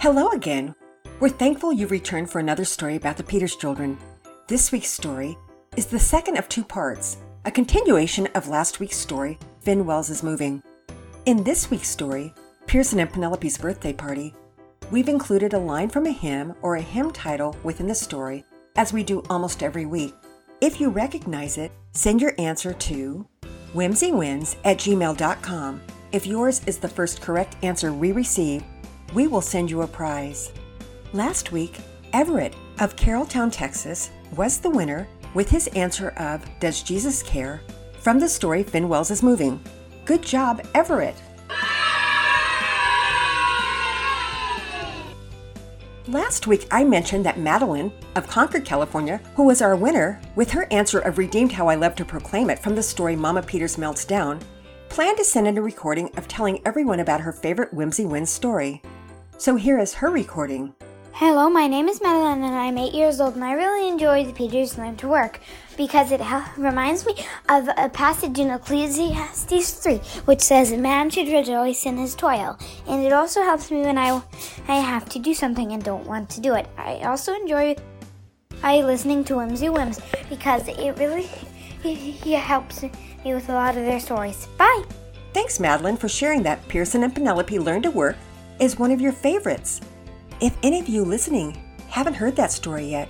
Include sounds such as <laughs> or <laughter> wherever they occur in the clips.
Hello again. We're thankful you've returned for another story about the Peters children. This week's story is the second of two parts, a continuation of last week's story, Finn Wells is Moving. In this week's story, Pearson and Penelope's birthday party, we've included a line from a hymn or a hymn title within the story, as we do almost every week. If you recognize it, send your answer to whimsywins at gmail.com. If yours is the first correct answer we receive, we will send you a prize. Last week, Everett of Carrollton, Texas, was the winner with his answer of Does Jesus Care? from the story Finn Wells is Moving. Good job, Everett! Last week, I mentioned that Madeline of Concord, California, who was our winner, with her answer of Redeemed How I Love to Proclaim It from the story Mama Peters Melts Down, planned to send in a recording of telling everyone about her favorite Whimsy Wins story. So here is her recording. Hello, my name is Madeline and I'm 8 years old and I really enjoy the Peters Learn to Work because it reminds me of a passage in Ecclesiastes 3 which says man should rejoice in his toil and it also helps me when I, I have to do something and don't want to do it. I also enjoy I listening to Whimsy Wins because it really it helps me with a lot of their stories. Bye! Thanks, Madeline, for sharing that Pearson and Penelope Learn to Work is one of your favorites. If any of you listening haven't heard that story yet,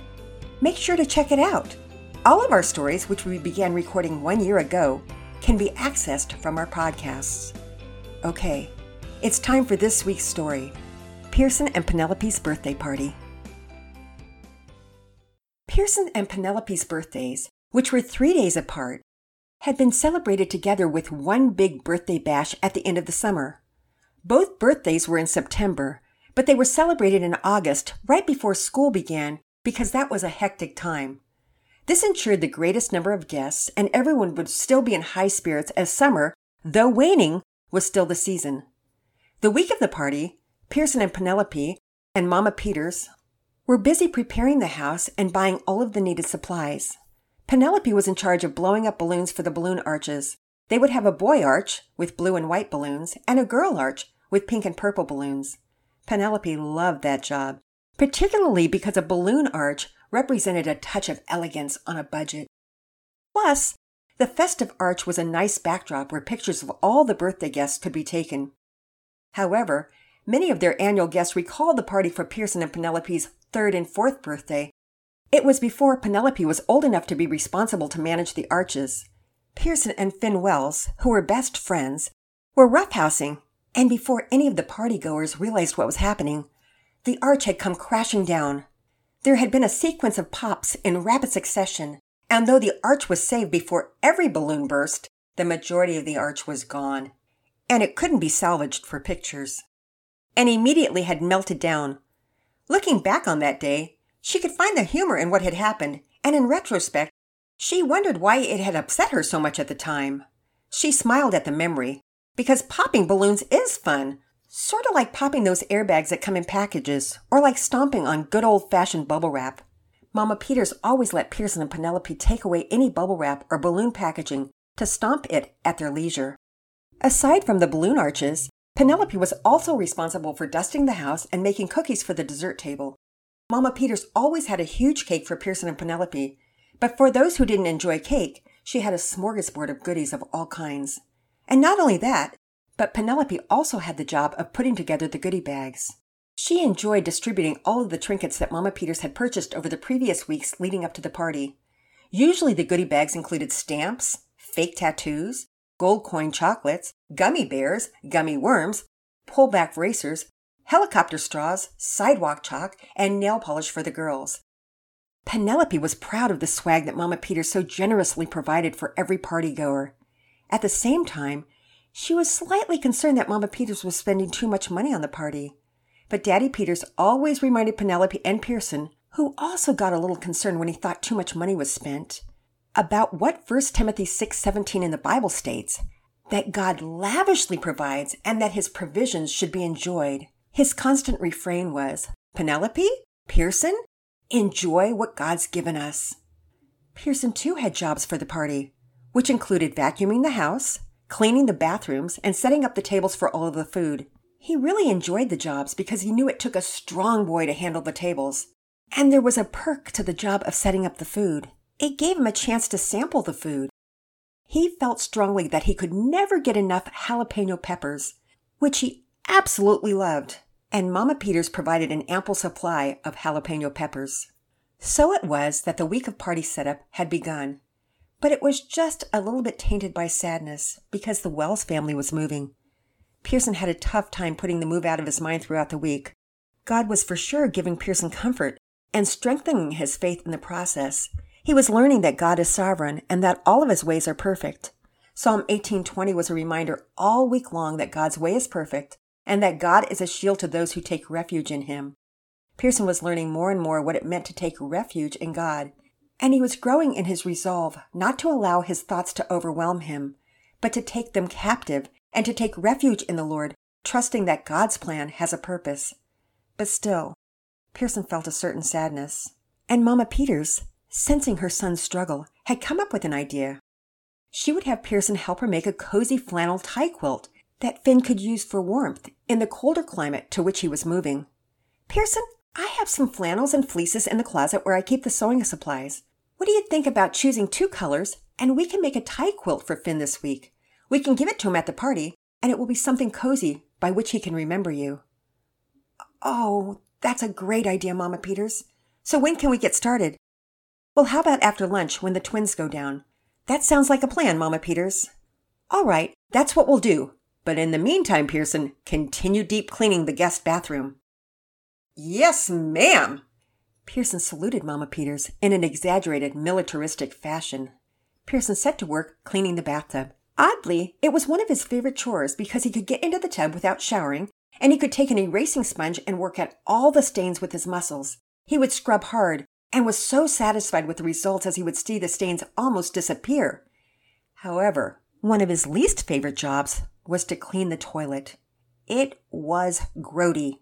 make sure to check it out. All of our stories, which we began recording one year ago, can be accessed from our podcasts. Okay, it's time for this week's story Pearson and Penelope's Birthday Party. Pearson and Penelope's birthdays, which were three days apart, had been celebrated together with one big birthday bash at the end of the summer. Both birthdays were in September, but they were celebrated in August, right before school began, because that was a hectic time. This ensured the greatest number of guests, and everyone would still be in high spirits as summer, though waning, was still the season. The week of the party, Pearson and Penelope and Mama Peters were busy preparing the house and buying all of the needed supplies. Penelope was in charge of blowing up balloons for the balloon arches. They would have a boy arch with blue and white balloons and a girl arch with pink and purple balloons. Penelope loved that job, particularly because a balloon arch represented a touch of elegance on a budget. Plus, the festive arch was a nice backdrop where pictures of all the birthday guests could be taken. However, many of their annual guests recalled the party for Pearson and Penelope's third and fourth birthday. It was before Penelope was old enough to be responsible to manage the arches. Pearson and Finn Wells, who were best friends, were roughhousing and before any of the partygoers realized what was happening, the arch had come crashing down. There had been a sequence of pops in rapid succession, and though the arch was saved before every balloon burst, the majority of the arch was gone, and it couldn't be salvaged for pictures, and immediately had melted down. Looking back on that day, she could find the humor in what had happened, and in retrospect, she wondered why it had upset her so much at the time. She smiled at the memory, because popping balloons is fun. Sort of like popping those airbags that come in packages, or like stomping on good old fashioned bubble wrap. Mama Peters always let Pearson and Penelope take away any bubble wrap or balloon packaging to stomp it at their leisure. Aside from the balloon arches, Penelope was also responsible for dusting the house and making cookies for the dessert table. Mama Peters always had a huge cake for Pearson and Penelope, but for those who didn't enjoy cake, she had a smorgasbord of goodies of all kinds. And not only that, but Penelope also had the job of putting together the goodie bags. She enjoyed distributing all of the trinkets that Mama Peters had purchased over the previous weeks leading up to the party. Usually the goodie bags included stamps, fake tattoos, gold coin chocolates, gummy bears, gummy worms, pullback racers, helicopter straws, sidewalk chalk, and nail polish for the girls. Penelope was proud of the swag that Mama Peters so generously provided for every party goer. At the same time, she was slightly concerned that Mama Peters was spending too much money on the party. But Daddy Peters always reminded Penelope and Pearson, who also got a little concerned when he thought too much money was spent, about what 1 Timothy 6:17 in the Bible states, that God lavishly provides and that his provisions should be enjoyed. His constant refrain was, Penelope, Pearson, enjoy what God's given us. Pearson too had jobs for the party which included vacuuming the house, cleaning the bathrooms, and setting up the tables for all of the food. He really enjoyed the jobs because he knew it took a strong boy to handle the tables. And there was a perk to the job of setting up the food. It gave him a chance to sample the food. He felt strongly that he could never get enough jalapeno peppers, which he absolutely loved, and Mama Peters provided an ample supply of jalapeno peppers. So it was that the week of party setup had begun, but it was just a little bit tainted by sadness because the Wells family was moving. Pearson had a tough time putting the move out of his mind throughout the week. God was for sure giving Pearson comfort and strengthening his faith in the process. He was learning that God is sovereign and that all of his ways are perfect. Psalm 18:20 was a reminder all week long that God's way is perfect and that God is a shield to those who take refuge in him. Pearson was learning more and more what it meant to take refuge in God, and he was growing in his resolve not to allow his thoughts to overwhelm him, but to take them captive and to take refuge in the Lord, trusting that God's plan has a purpose. But still, Pearson felt a certain sadness. And Mama Peters, sensing her son's struggle, had come up with an idea. She would have Pearson help her make a cozy flannel tie quilt that Finn could use for warmth in the colder climate to which he was moving. Pearson, I have some flannels and fleeces in the closet where I keep the sewing supplies. What do you think about choosing two colors and we can make a tie quilt for Finn this week? We can give it to him at the party and it will be something cozy by which he can remember you. Oh, that's a great idea, Mama Peters. So when can we get started? Well, how about after lunch when the twins go down? That sounds like a plan, Mama Peters. All right, that's what we'll do. But in the meantime, Pearson, continue deep cleaning the guest bathroom. Yes, ma'am. Pearson saluted Mama Peters in an exaggerated militaristic fashion. Pearson set to work cleaning the bathtub. Oddly, it was one of his favorite chores because he could get into the tub without showering and he could take an erasing sponge and work at all the stains with his muscles. He would scrub hard and was so satisfied with the results as he would see the stains almost disappear. However, one of his least favorite jobs was to clean the toilet. It was grody.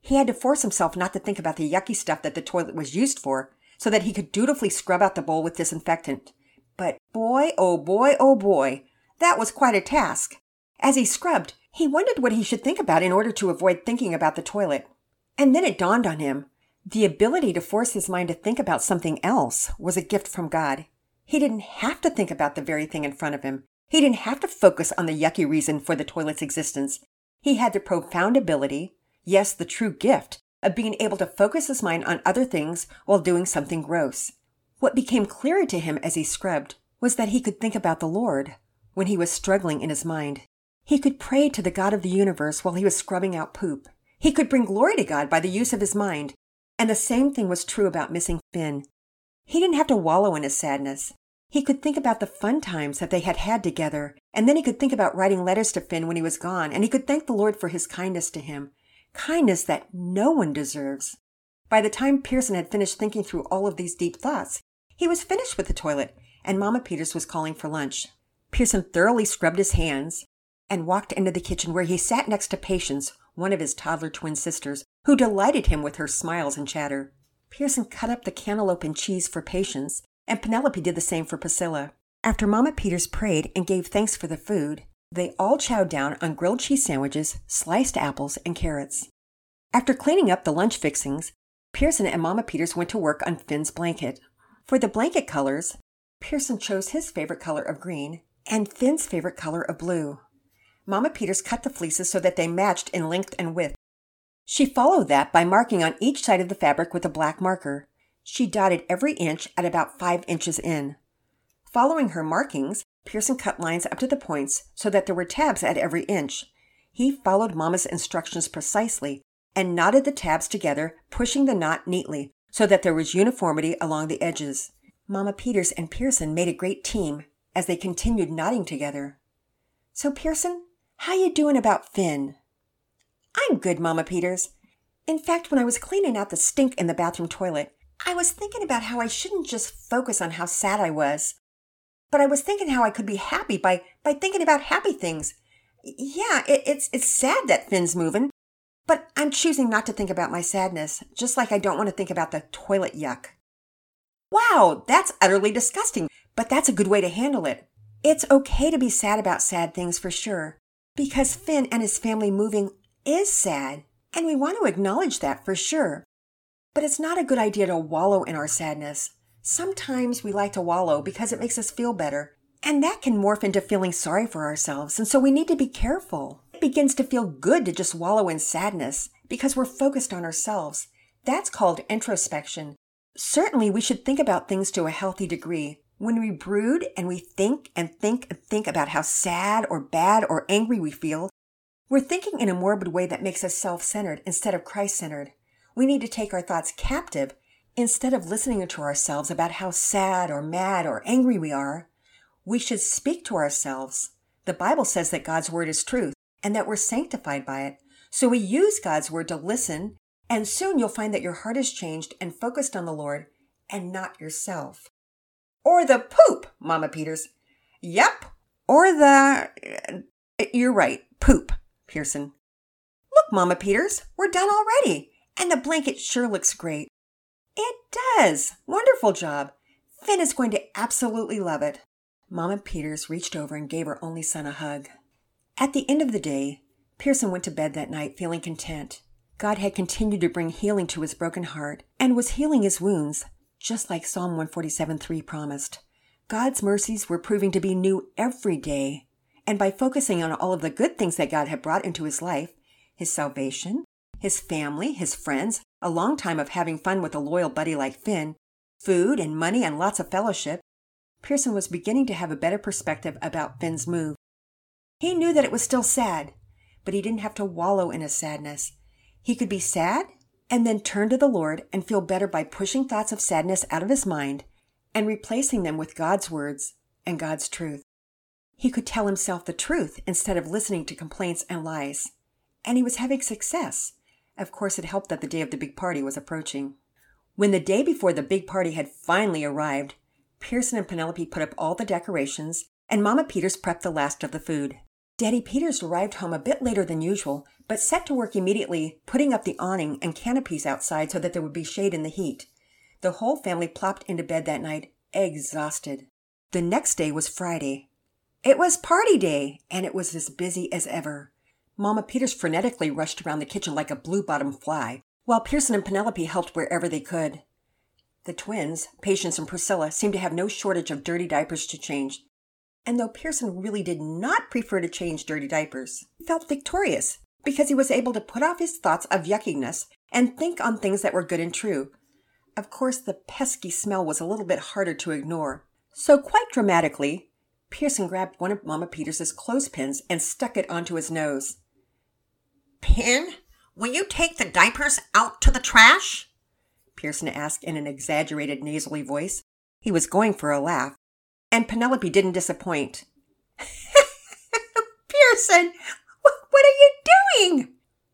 He had to force himself not to think about the yucky stuff that the toilet was used for so that he could dutifully scrub out the bowl with disinfectant. But boy, oh boy, oh boy, that was quite a task. As he scrubbed, he wondered what he should think about in order to avoid thinking about the toilet. And then it dawned on him. The ability to force his mind to think about something else was a gift from God. He didn't have to think about the very thing in front of him. He didn't have to focus on the yucky reason for the toilet's existence. He had the profound ability, yes, the true gift, of being able to focus his mind on other things while doing something gross. What became clearer to him as he scrubbed was that he could think about the Lord when he was struggling in his mind. He could pray to the God of the universe while he was scrubbing out poop. He could bring glory to God by the use of his mind. And the same thing was true about missing Finn. He didn't have to wallow in his sadness. He could think about the fun times that they had had together, and then he could think about writing letters to Finn when he was gone, and he could thank the Lord for his kindness to him. Kindness that no one deserves. By the time Pearson had finished thinking through all of these deep thoughts, he was finished with the toilet, and Mama Peters was calling for lunch. Pearson thoroughly scrubbed his hands, and walked into the kitchen where he sat next to Patience, one of his toddler twin sisters, who delighted him with her smiles and chatter. Pearson cut up the cantaloupe and cheese for Patience, and Penelope did the same for Priscilla. After Mama Peters prayed and gave thanks for the food, they all chowed down on grilled cheese sandwiches, sliced apples, and carrots. After cleaning up the lunch fixings, Pearson and Mama Peters went to work on Finn's blanket. For the blanket colors, Pearson chose his favorite color of green and Finn's favorite color of blue. Mama Peters cut the fleeces so that they matched in length and width. She followed that by marking on each side of the fabric with a black marker. She dotted every inch at about five inches in. Following her markings, Pearson cut lines up to the points so that there were tabs at every inch. He followed Mama's instructions precisely and knotted the tabs together, pushing the knot neatly so that there was uniformity along the edges. Mama Peters and Pearson made a great team as they continued knotting together. So, Pearson, how you doing about Finn? I'm good, Mama Peters. In fact, when I was cleaning out the stink in the bathroom toilet, I was thinking about how I shouldn't just focus on how sad I was, but I was thinking how I could be happy by by thinking about happy things. Yeah, it, it's it's sad that Finn's moving, but I'm choosing not to think about my sadness, just like I don't want to think about the toilet yuck. Wow, that's utterly disgusting, but that's a good way to handle it. It's okay to be sad about sad things for sure because Finn and his family moving is sad, and we want to acknowledge that for sure. But it's not a good idea to wallow in our sadness. Sometimes we like to wallow because it makes us feel better, and that can morph into feeling sorry for ourselves, and so we need to be careful. It begins to feel good to just wallow in sadness because we're focused on ourselves. That's called introspection. Certainly, we should think about things to a healthy degree. When we brood and we think and think and think about how sad or bad or angry we feel, we're thinking in a morbid way that makes us self centered instead of Christ centered. We need to take our thoughts captive instead of listening to ourselves about how sad or mad or angry we are. We should speak to ourselves. The Bible says that God's word is truth and that we're sanctified by it. So we use God's word to listen, and soon you'll find that your heart is changed and focused on the Lord and not yourself. Or the poop, Mama Peters. Yep. Or the. You're right, poop, Pearson. Look, Mama Peters, we're done already, and the blanket sure looks great. It does. Wonderful job. Finn is going to absolutely love it. Mama Peters reached over and gave her only son a hug. At the end of the day, Pearson went to bed that night feeling content. God had continued to bring healing to his broken heart and was healing his wounds, just like Psalm 147:3 promised. God's mercies were proving to be new every day, and by focusing on all of the good things that God had brought into his life, his salvation, his family, his friends, a long time of having fun with a loyal buddy like Finn, food and money and lots of fellowship, Pearson was beginning to have a better perspective about Finn's move. He knew that it was still sad, but he didn't have to wallow in his sadness. He could be sad and then turn to the Lord and feel better by pushing thoughts of sadness out of his mind and replacing them with God's words and God's truth. He could tell himself the truth instead of listening to complaints and lies. And he was having success. Of course, it helped that the day of the big party was approaching. When the day before the big party had finally arrived, Pearson and Penelope put up all the decorations, and Mama Peters prepped the last of the food. Daddy Peters arrived home a bit later than usual, but set to work immediately putting up the awning and canopies outside so that there would be shade in the heat. The whole family plopped into bed that night, exhausted. The next day was Friday. It was party day, and it was as busy as ever. Mama Peters frenetically rushed around the kitchen like a blue bottom fly, while Pearson and Penelope helped wherever they could. The twins, Patience and Priscilla, seemed to have no shortage of dirty diapers to change. And though Pearson really did not prefer to change dirty diapers, he felt victorious because he was able to put off his thoughts of yuckiness and think on things that were good and true. Of course, the pesky smell was a little bit harder to ignore. So, quite dramatically, Pearson grabbed one of Mama Peters's clothespins and stuck it onto his nose. Pin, will you take the diapers out to the trash? Pearson asked in an exaggerated nasally voice. He was going for a laugh, and Penelope didn't disappoint. <laughs> Pearson, what are you doing?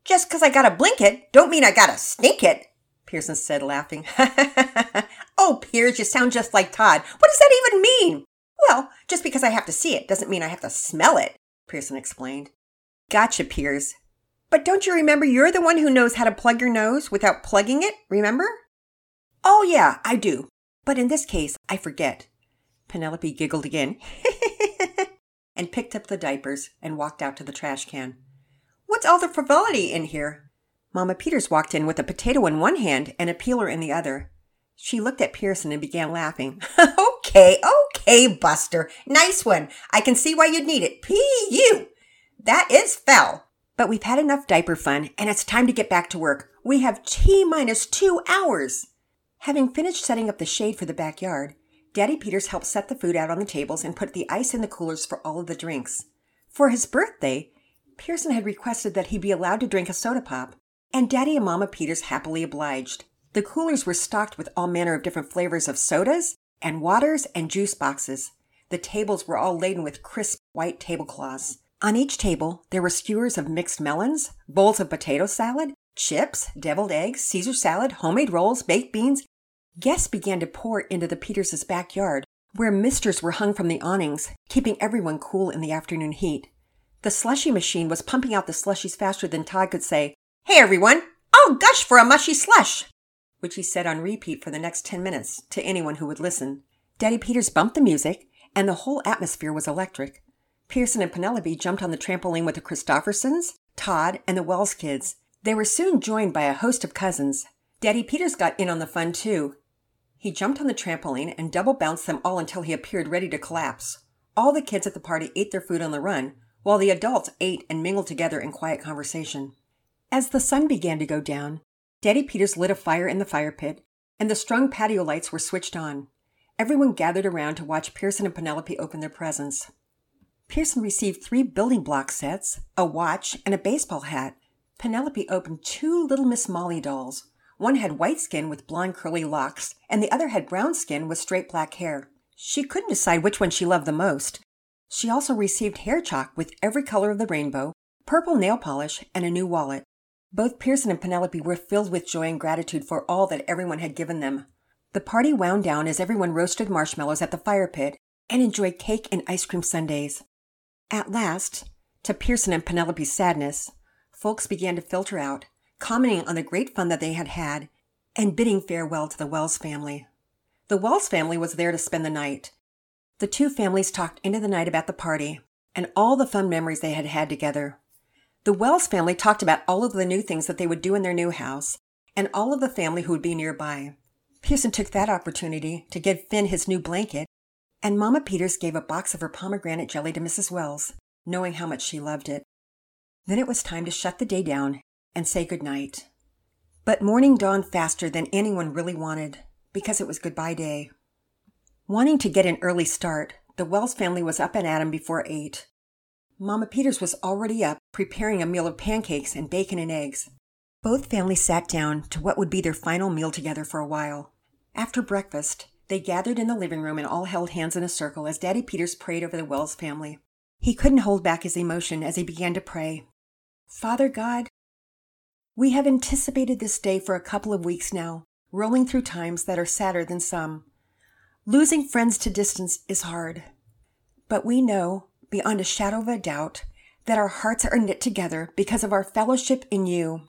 Just because I got a blanket, don't mean I got a stink it, Pearson said, laughing. <laughs> oh, Piers, you sound just like Todd. What does that even mean? Well, just because I have to see it doesn't mean I have to smell it, Pearson explained. Gotcha, Piers. But don't you remember you're the one who knows how to plug your nose without plugging it, remember? Oh, yeah, I do. But in this case, I forget. Penelope giggled again <laughs> and picked up the diapers and walked out to the trash can. What's all the frivolity in here? Mama Peters walked in with a potato in one hand and a peeler in the other. She looked at Pearson and began laughing. <laughs> okay, okay, Buster. Nice one. I can see why you'd need it. P.U. That is fell. But we've had enough diaper fun, and it's time to get back to work. We have T minus two hours. Having finished setting up the shade for the backyard, Daddy Peters helped set the food out on the tables and put the ice in the coolers for all of the drinks. For his birthday, Pearson had requested that he be allowed to drink a soda pop, and Daddy and Mama Peters happily obliged. The coolers were stocked with all manner of different flavors of sodas and waters and juice boxes. The tables were all laden with crisp white tablecloths. On each table, there were skewers of mixed melons, bowls of potato salad, chips, deviled eggs, Caesar salad, homemade rolls, baked beans. Guests began to pour into the Peters' backyard, where misters were hung from the awnings, keeping everyone cool in the afternoon heat. The slushy machine was pumping out the slushies faster than Todd could say, Hey everyone, oh, I'll gush for a mushy slush, which he said on repeat for the next 10 minutes to anyone who would listen. Daddy Peters bumped the music, and the whole atmosphere was electric. Pearson and Penelope jumped on the trampoline with the Christoffersons. Todd, and the Wells kids. They were soon joined by a host of cousins. Daddy Peters got in on the fun too. He jumped on the trampoline and double bounced them all until he appeared ready to collapse. All the kids at the party ate their food on the run, while the adults ate and mingled together in quiet conversation. As the sun began to go down, Daddy Peters lit a fire in the fire pit, and the strung patio lights were switched on. Everyone gathered around to watch Pearson and Penelope open their presents. Pearson received three building block sets, a watch, and a baseball hat. Penelope opened two little Miss Molly dolls. One had white skin with blonde curly locks, and the other had brown skin with straight black hair. She couldn't decide which one she loved the most. She also received hair chalk with every color of the rainbow, purple nail polish, and a new wallet. Both Pearson and Penelope were filled with joy and gratitude for all that everyone had given them. The party wound down as everyone roasted marshmallows at the fire pit and enjoyed cake and ice cream sundaes. At last, to Pearson and Penelope's sadness, folks began to filter out, commenting on the great fun that they had had and bidding farewell to the Wells family. The Wells family was there to spend the night. The two families talked into the night about the party and all the fun memories they had had together. The Wells family talked about all of the new things that they would do in their new house and all of the family who would be nearby. Pearson took that opportunity to give Finn his new blanket, and Mama Peters gave a box of her pomegranate jelly to Mrs. Wells, knowing how much she loved it. Then it was time to shut the day down and say good night. But morning dawned faster than anyone really wanted, because it was goodbye day. Wanting to get an early start, the Wells family was up and at 'em before eight. Mama Peters was already up, preparing a meal of pancakes and bacon and eggs. Both families sat down to what would be their final meal together for a while. After breakfast, they gathered in the living room and all held hands in a circle as Daddy Peters prayed over the Wells family. He couldn't hold back his emotion as he began to pray. Father God, we have anticipated this day for a couple of weeks now, rolling through times that are sadder than some. Losing friends to distance is hard. But we know, beyond a shadow of a doubt, that our hearts are knit together because of our fellowship in you.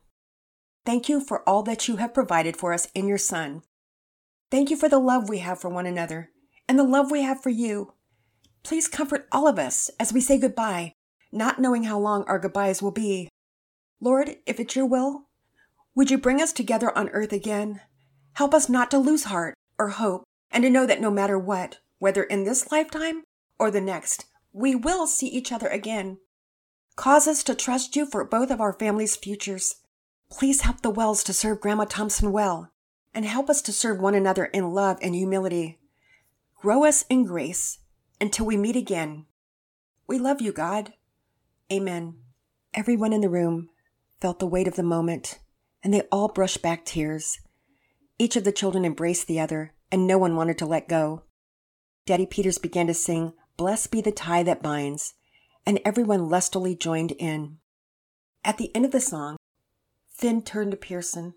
Thank you for all that you have provided for us in your Son, Thank you for the love we have for one another and the love we have for you. Please comfort all of us as we say goodbye, not knowing how long our goodbyes will be. Lord, if it's your will, would you bring us together on earth again? Help us not to lose heart or hope and to know that no matter what, whether in this lifetime or the next, we will see each other again. Cause us to trust you for both of our families' futures. Please help the Wells to serve Grandma Thompson well and help us to serve one another in love and humility. Grow us in grace until we meet again. We love you, God. Amen. Everyone in the room felt the weight of the moment, and they all brushed back tears. Each of the children embraced the other, and no one wanted to let go. Daddy Peters began to sing, Blessed be the tie that binds, and everyone lustily joined in. At the end of the song, Finn turned to Pearson.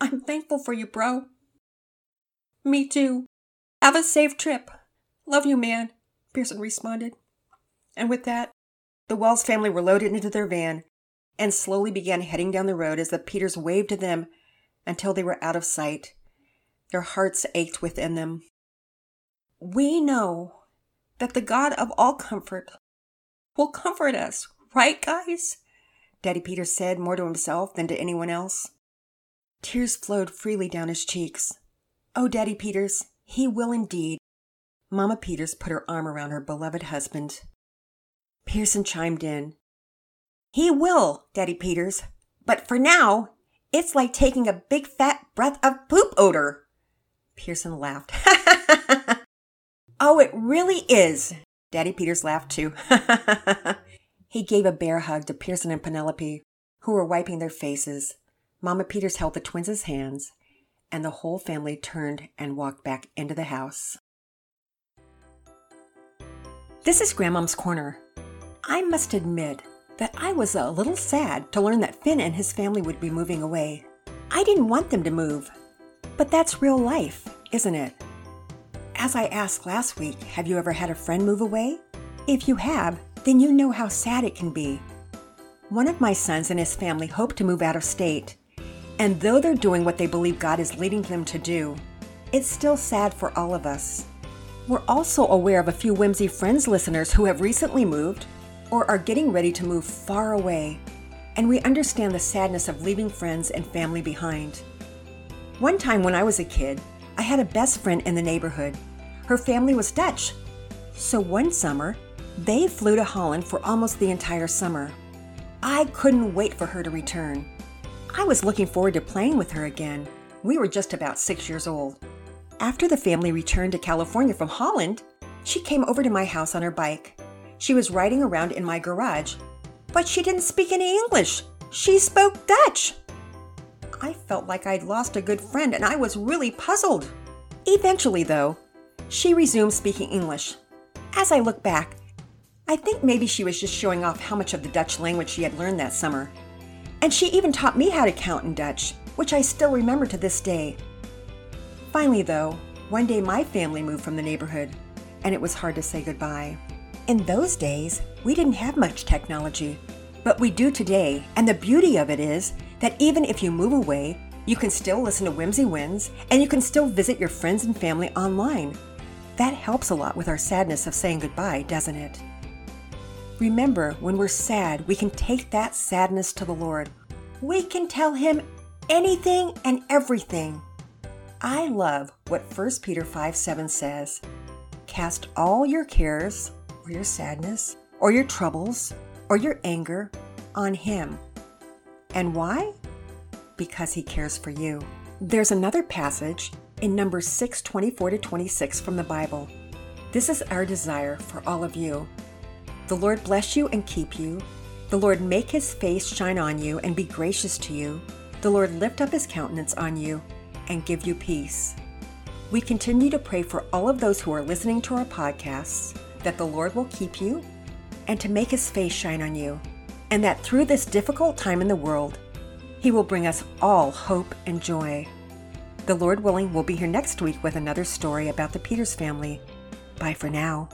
I'm thankful for you, bro. Me too. Have a safe trip. Love you, man, Pearson responded. And with that, the Wells family were loaded into their van and slowly began heading down the road as the Peters waved to them until they were out of sight. Their hearts ached within them. We know that the God of all comfort will comfort us, right, guys? Daddy Peters said more to himself than to anyone else. Tears flowed freely down his cheeks. Oh, Daddy Peters, he will indeed. Mama Peters put her arm around her beloved husband. Pearson chimed in. He will, Daddy Peters, but for now, it's like taking a big fat breath of poop odor. Pearson laughed. <laughs> oh, it really is. Daddy Peters laughed too. <laughs> he gave a bear hug to Pearson and Penelope, who were wiping their faces. Mama Peters held the twins' hands, and the whole family turned and walked back into the house. This is Grandmom's Corner. I must admit that I was a little sad to learn that Finn and his family would be moving away. I didn't want them to move, but that's real life, isn't it? As I asked last week, have you ever had a friend move away? If you have, then you know how sad it can be. One of my sons and his family hope to move out of state, and though they're doing what they believe God is leading them to do, it's still sad for all of us. We're also aware of a few Whimsy Friends listeners who have recently moved. or are getting ready to move far away, and we understand the sadness of leaving friends and family behind. One time when I was a kid, I had a best friend in the neighborhood. Her family was Dutch. So one summer, they flew to Holland for almost the entire summer. I couldn't wait for her to return. I was looking forward to playing with her again. We were just about six years old. After the family returned to California from Holland, she came over to my house on her bike. She was riding around in my garage, but she didn't speak any English. She spoke Dutch. I felt like I'd lost a good friend and I was really puzzled. Eventually, though, she resumed speaking English. As I look back, I think maybe she was just showing off how much of the Dutch language she had learned that summer. And she even taught me how to count in Dutch, which I still remember to this day. Finally, though, one day my family moved from the neighborhood, and it was hard to say goodbye. In those days, we didn't have much technology, but we do today, and the beauty of it is that even if you move away, you can still listen to Whimsy Wins and you can still visit your friends and family online. That helps a lot with our sadness of saying goodbye, doesn't it? Remember, when we're sad, we can take that sadness to the Lord. We can tell Him anything and everything. I love what 1 Peter 5 7 says Cast all your cares, or your sadness, or your troubles, or your anger on Him. And why? Because He cares for you. There's another passage in Numbers 6 24 to 26 from the Bible. This is our desire for all of you. The Lord bless you and keep you. The Lord make his face shine on you and be gracious to you. The Lord lift up his countenance on you and give you peace. We continue to pray for all of those who are listening to our podcasts that the Lord will keep you and to make his face shine on you, and that through this difficult time in the world, he will bring us all hope and joy. The Lord willing, we'll be here next week with another story about the Peters family. Bye for now.